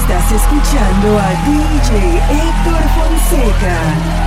Estás escuchando a DJ Héctor Fonseca.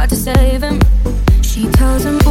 tried to save him. She tells him.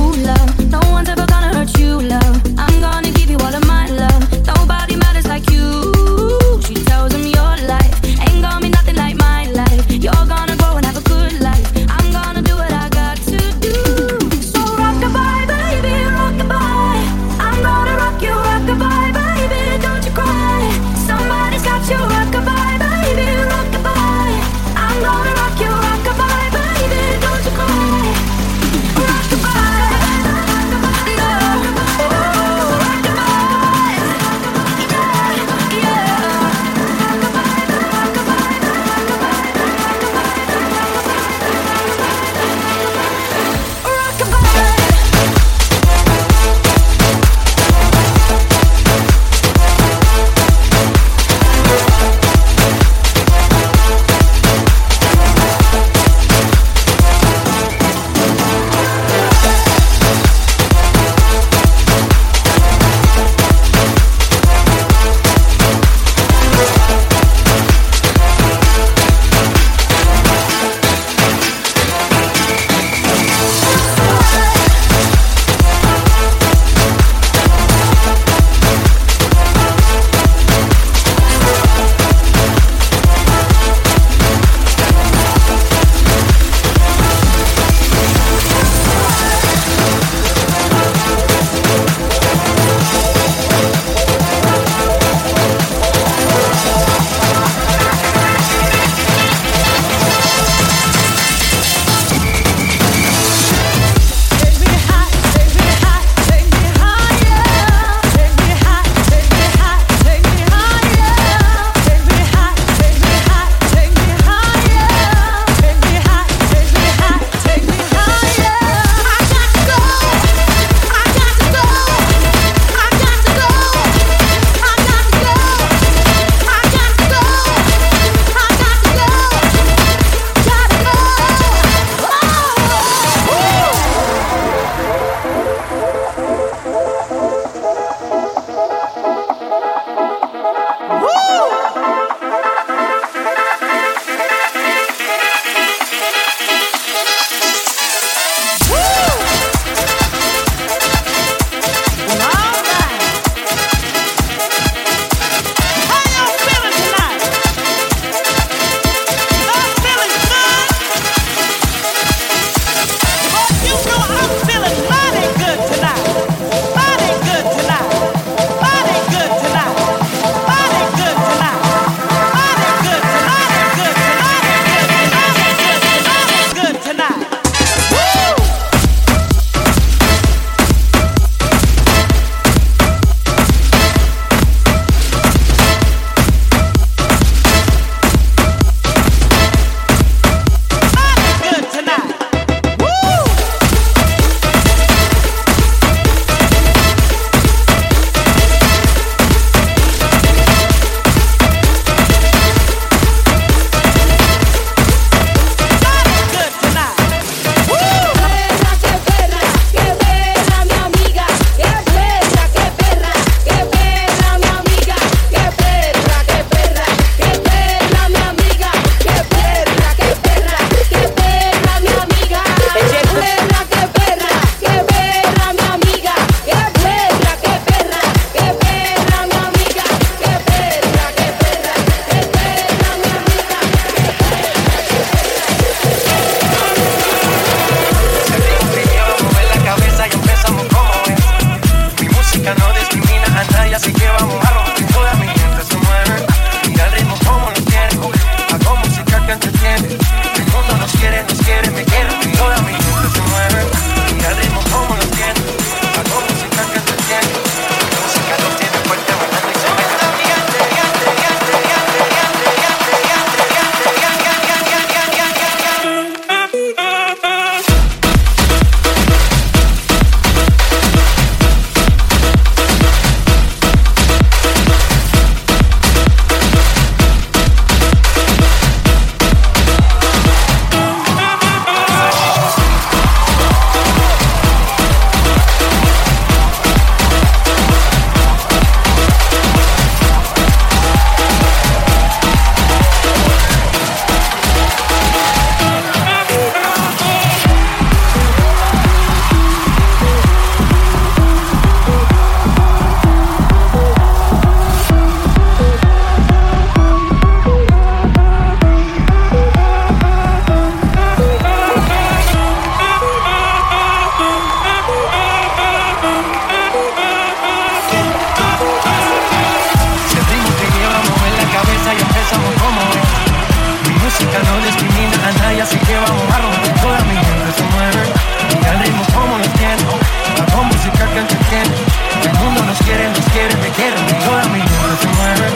quieren, nos quieren, me quieren, toda mi gente se mueve.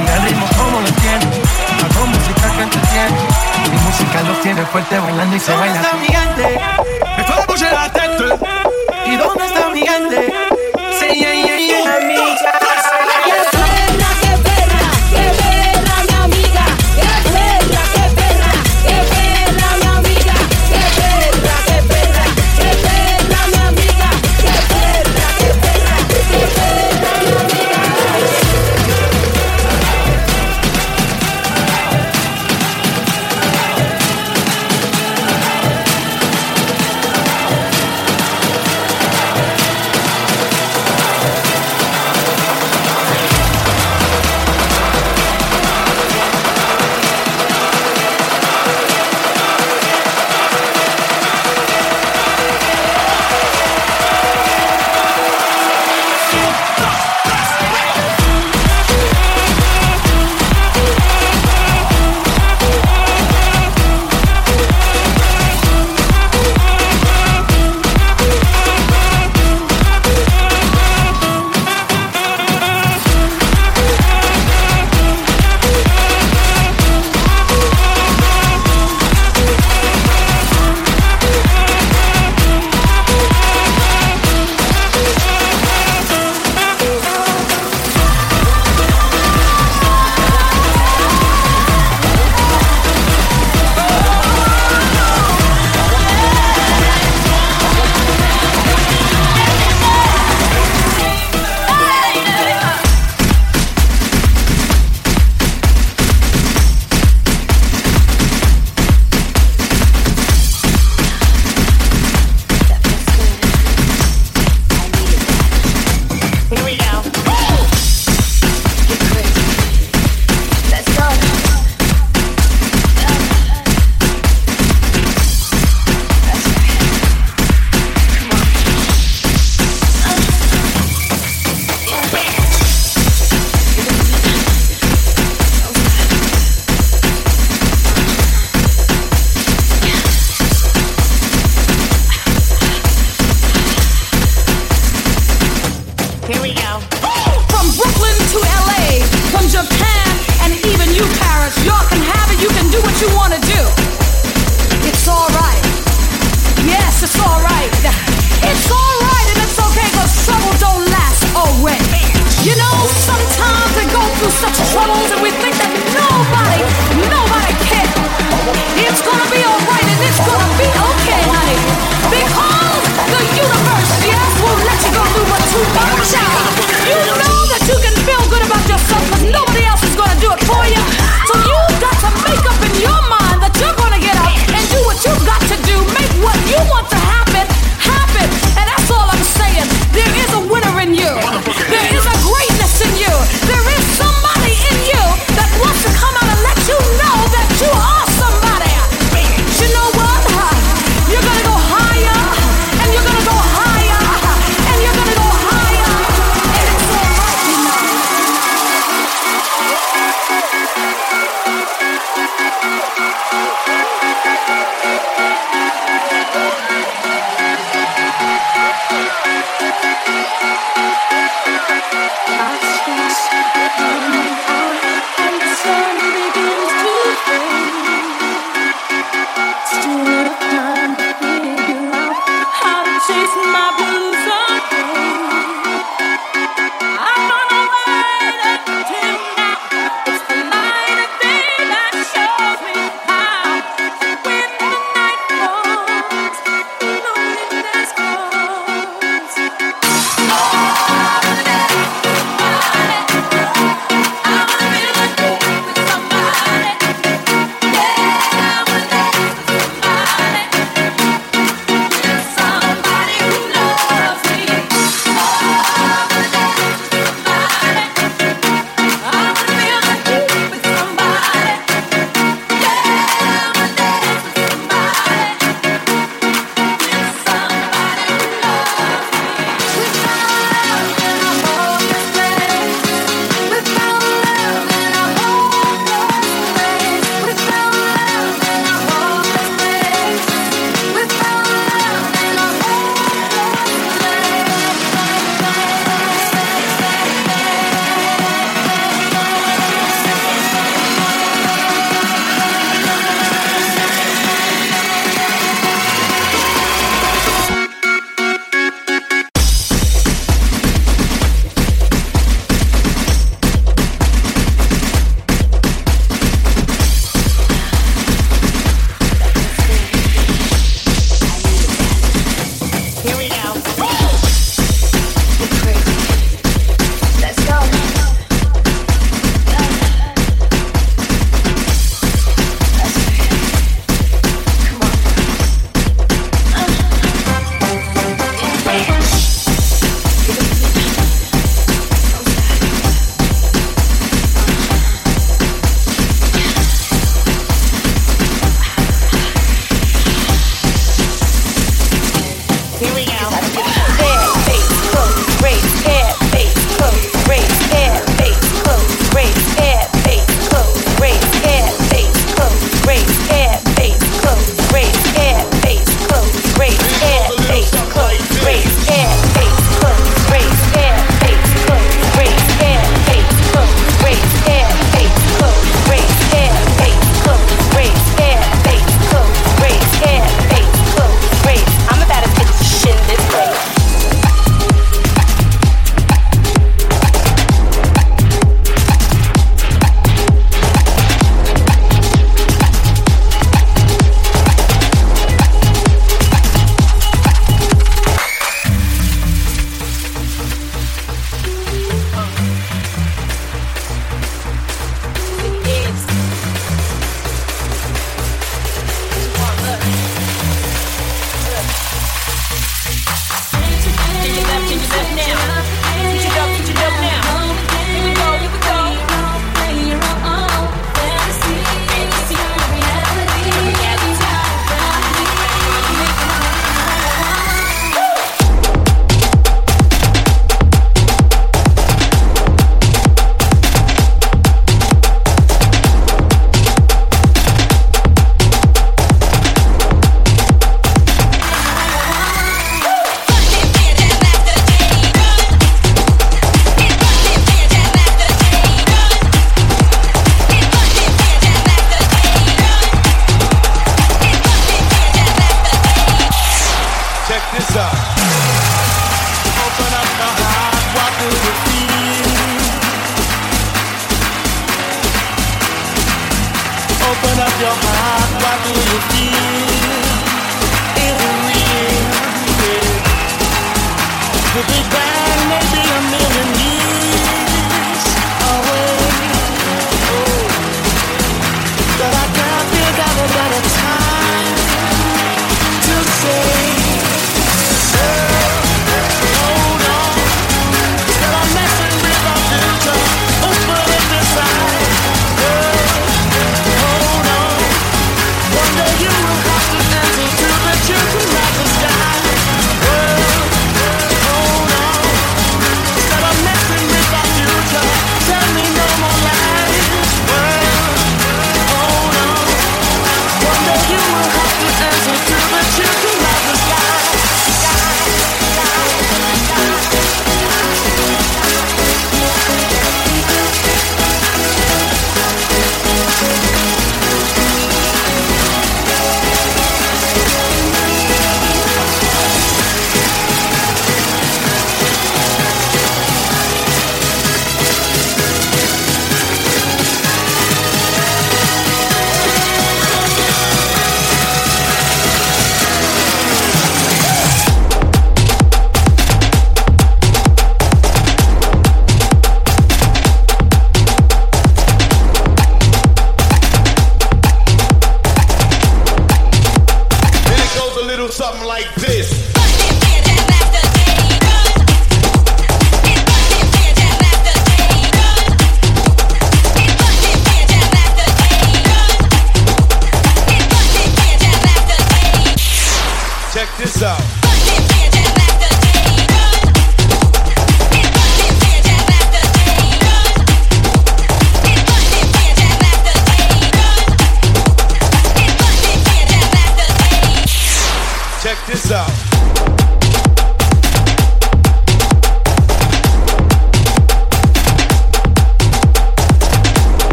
Mira el ritmo como lo tiene, la música que entretiene. Mi música los tiene fuerte bailando y se baila. ¿Dónde está mi gente? Me a la ¿Y dónde está mi gente? troubles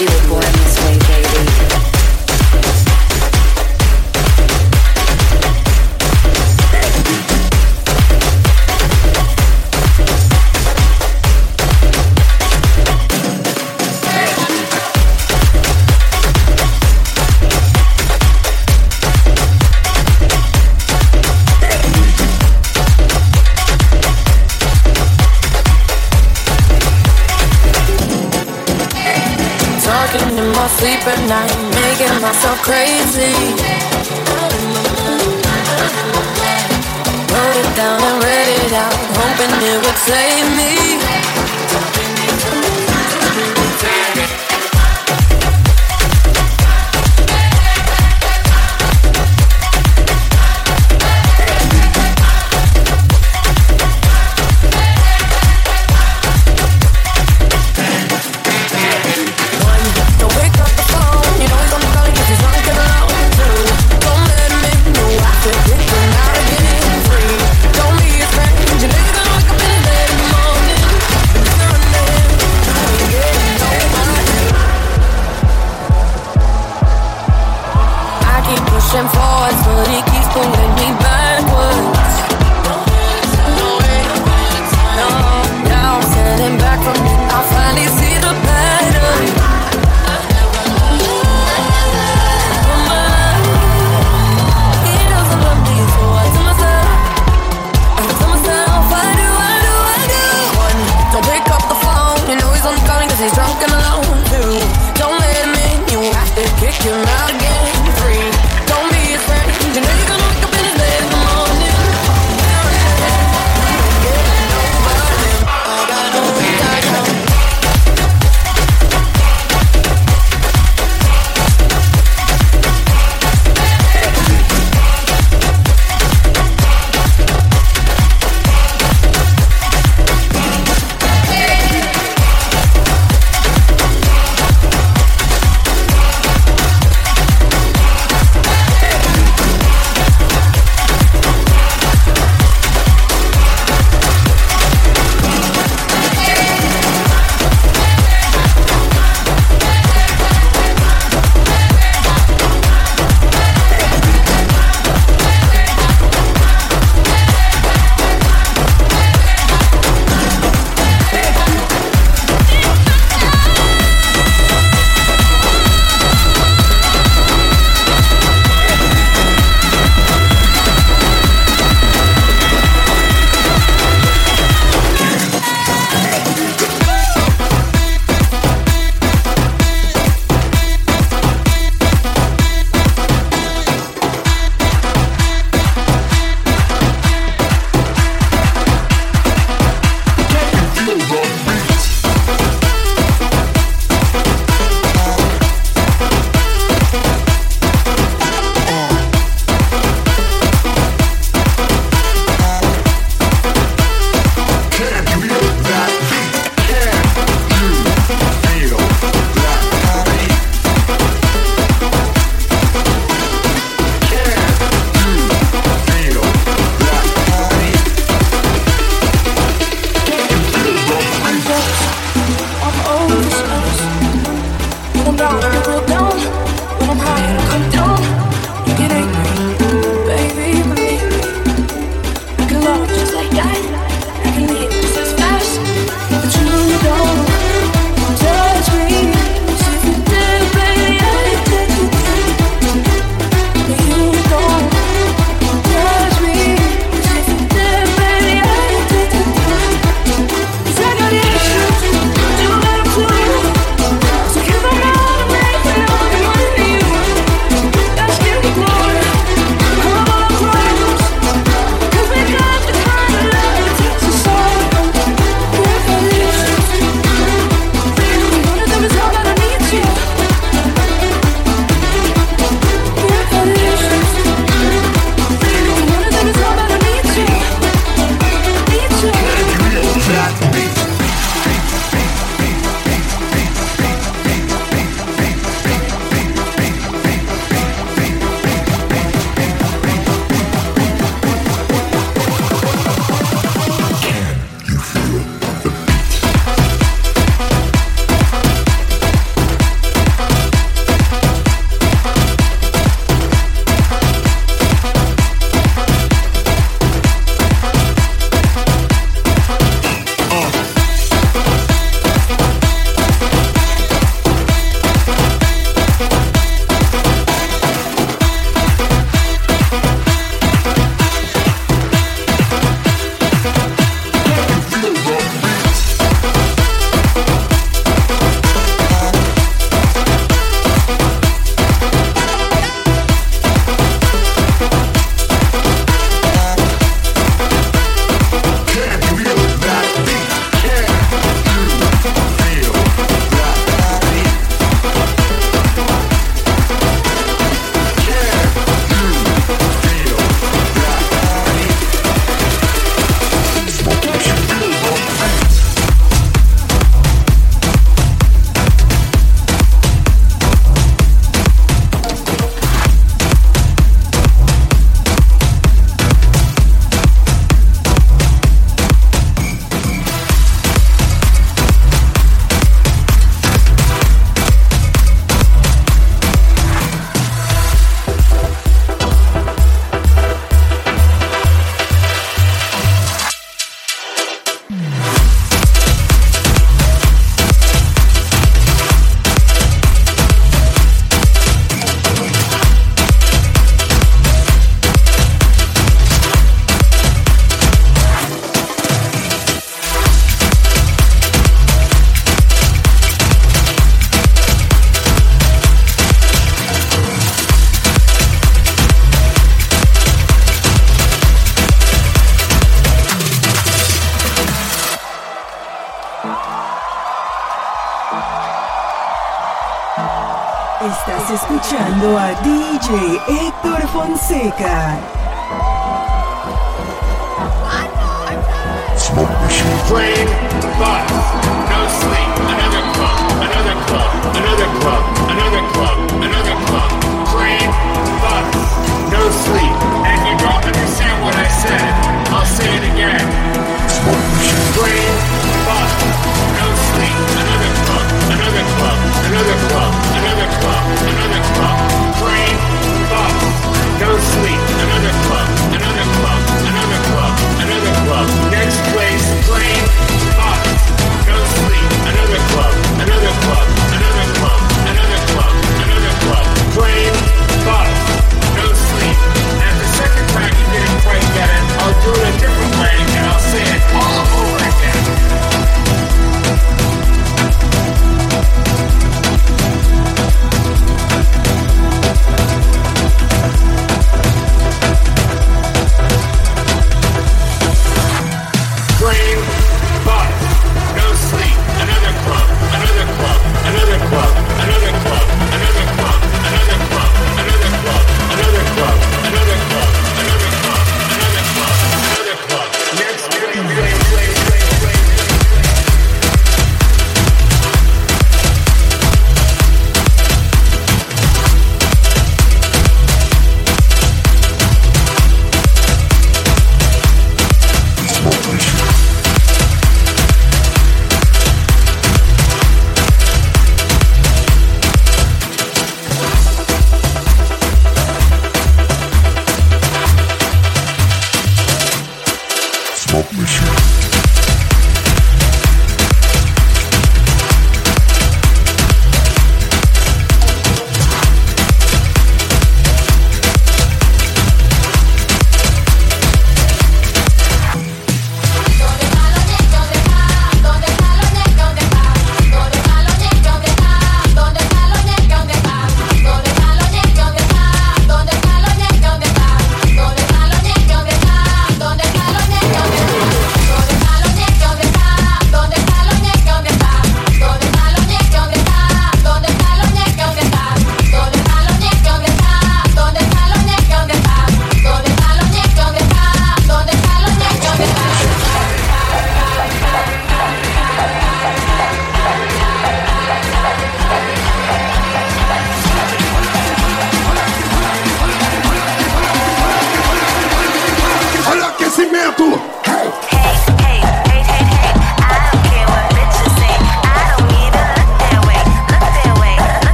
you. Fonseca.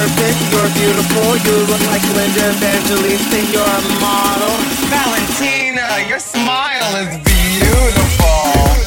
perfect, you're beautiful, you look like Linda Evangelista, you're a model. Valentina, your smile is beautiful.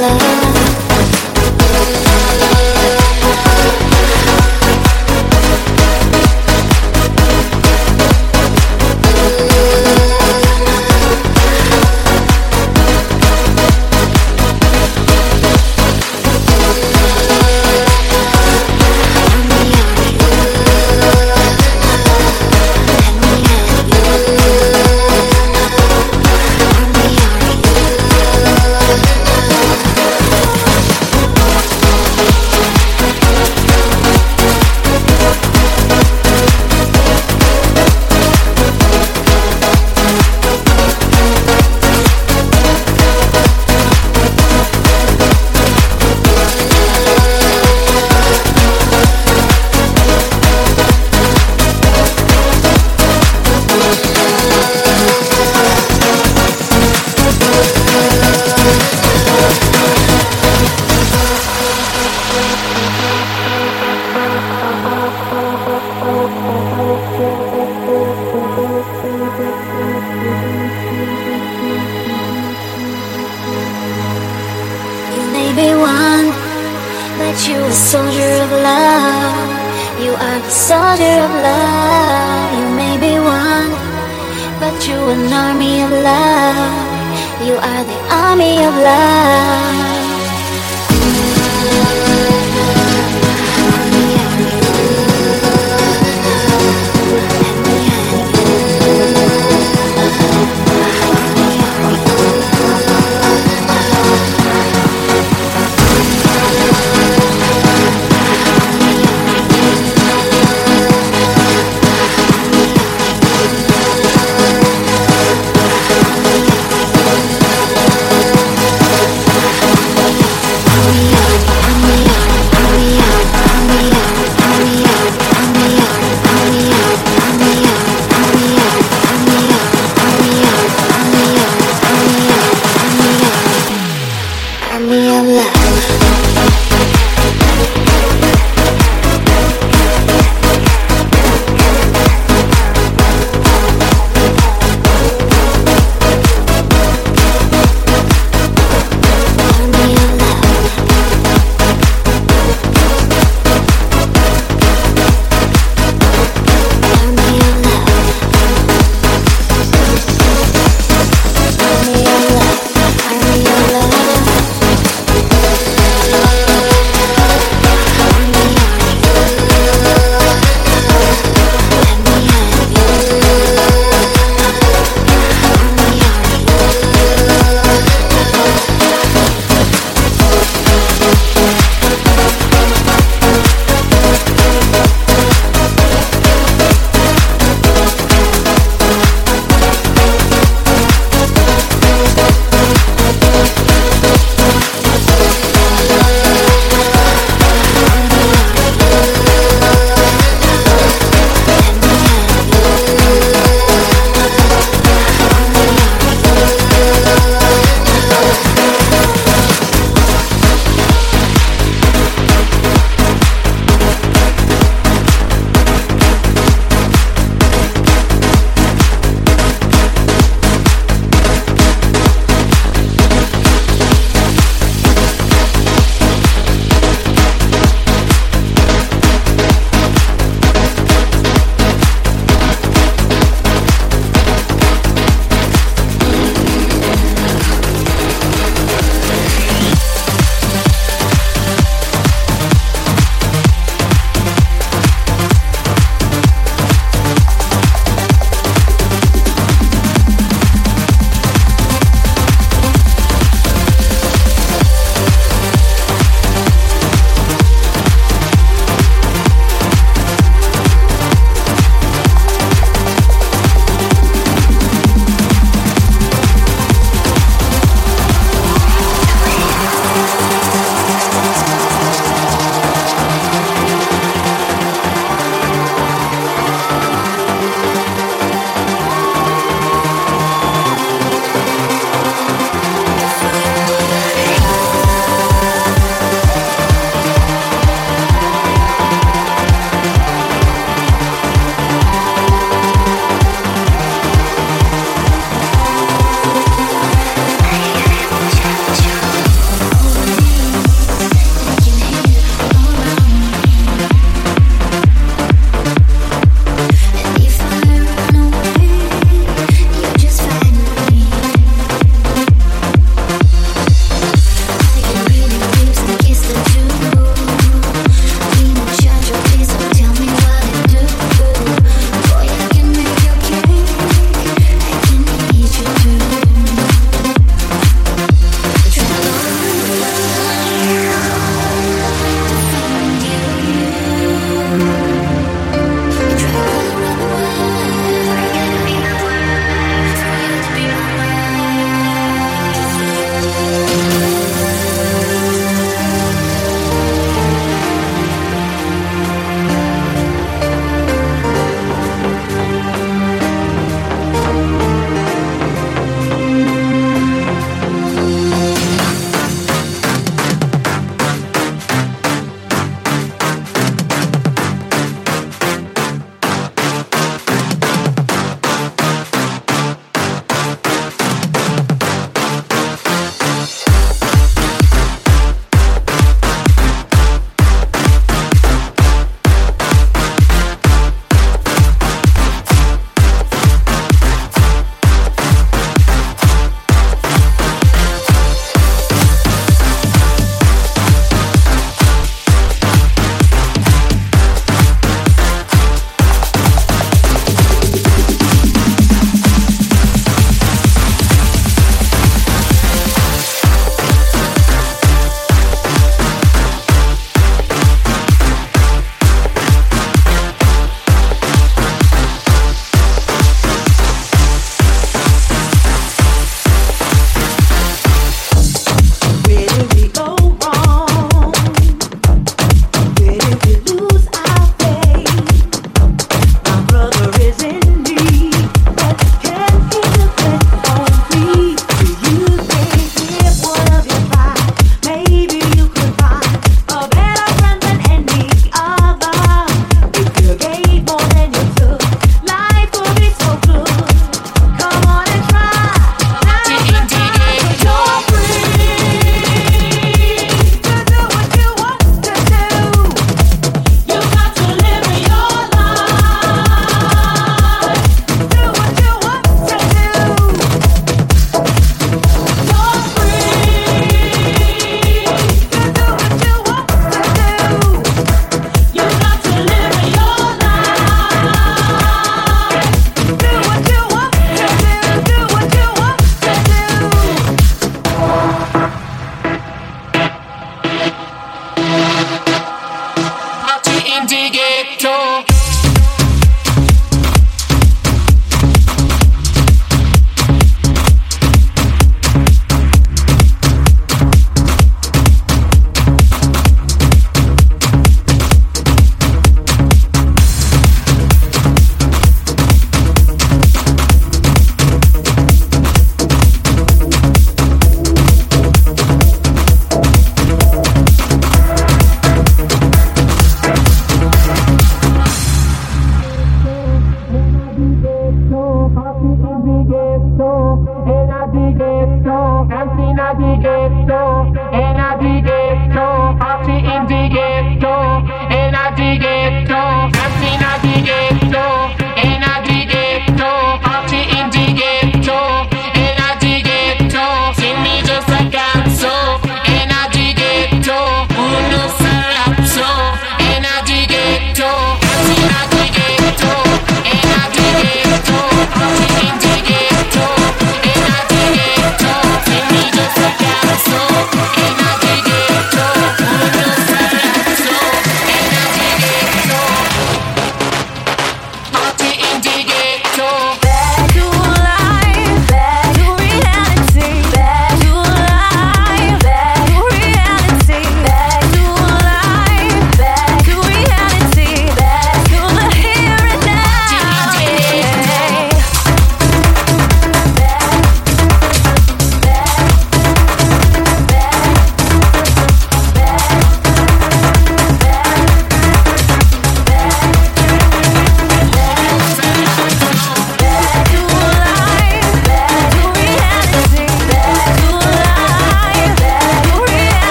love.